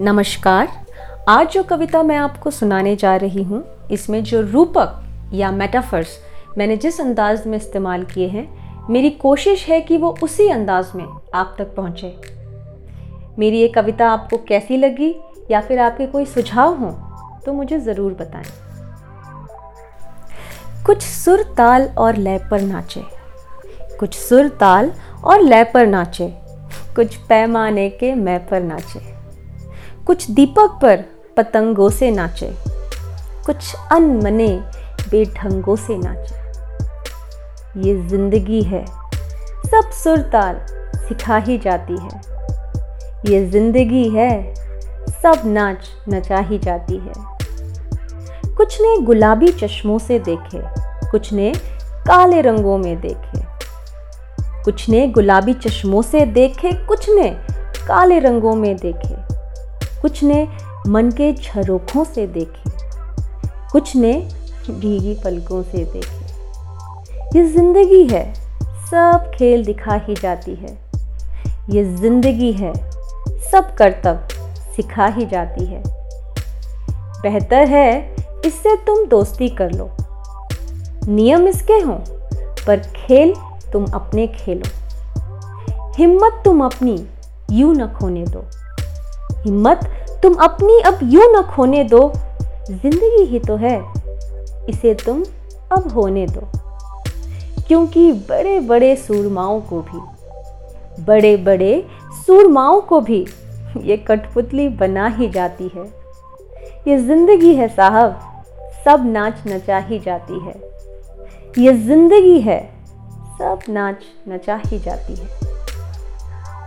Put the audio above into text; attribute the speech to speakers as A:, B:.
A: नमस्कार। आज जो कविता मैं आपको सुनाने जा रही हूँ, इसमें जो रूपक या मेटाफर्स मैंने जिस अंदाज में इस्तेमाल किए हैं, मेरी कोशिश है कि वो उसी अंदाज में आप तक पहुँचे। मेरी ये कविता आपको कैसी लगी या फिर आपके कोई सुझाव हों तो मुझे ज़रूर बताएँ। कुछ सुर ताल और लय पर नाचे। कुछ सुर ताल और लय पर नाचे। कुछ पैमाने के मैं पर नाचे। कुछ दीपक पर पतंगों से नाचे, कुछ अनमने बेढंगों से नाचे। ये ज़िंदगी है, सब सुर ताल सिखा ही जाती है। ये ज़िंदगी है, सब नाच नचा ही जाती है। कुछ ने गुलाबी चश्मों से देखे, कुछ ने काले रंगों में देखे। कुछ ने गुलाबी चश्मों से देखे, कुछ ने काले रंगों में देखे। कुछ ने मन के झरोखों से देखे, कुछ ने भीगी पलकों से देखे। ये ज़िंदगी है, सब खेल दिखा ही जाती है। ये ज़िंदगी है, सब कर्तव्य सिखा ही जाती है। बेहतर है, इससे तुम दोस्ती कर लो। नियम इसके हों, पर खेल तुम अपने खेलो। हिम्मत तुम अपनी, यूँ न खोने दो। हिम्मत तुम अपनी अब यूँ न खोने दो। ज़िंदगी ही तो है, इसे तुम अब होने दो। क्योंकि बड़े बड़े सूरमाओं को भी बड़े बड़े सूरमाओं को भी ये कठपुतली बना ही जाती है। ये ज़िंदगी है साहब, सब नाच नचा ही जाती है। ये ज़िंदगी है, सब नाच नचा ही जाती है।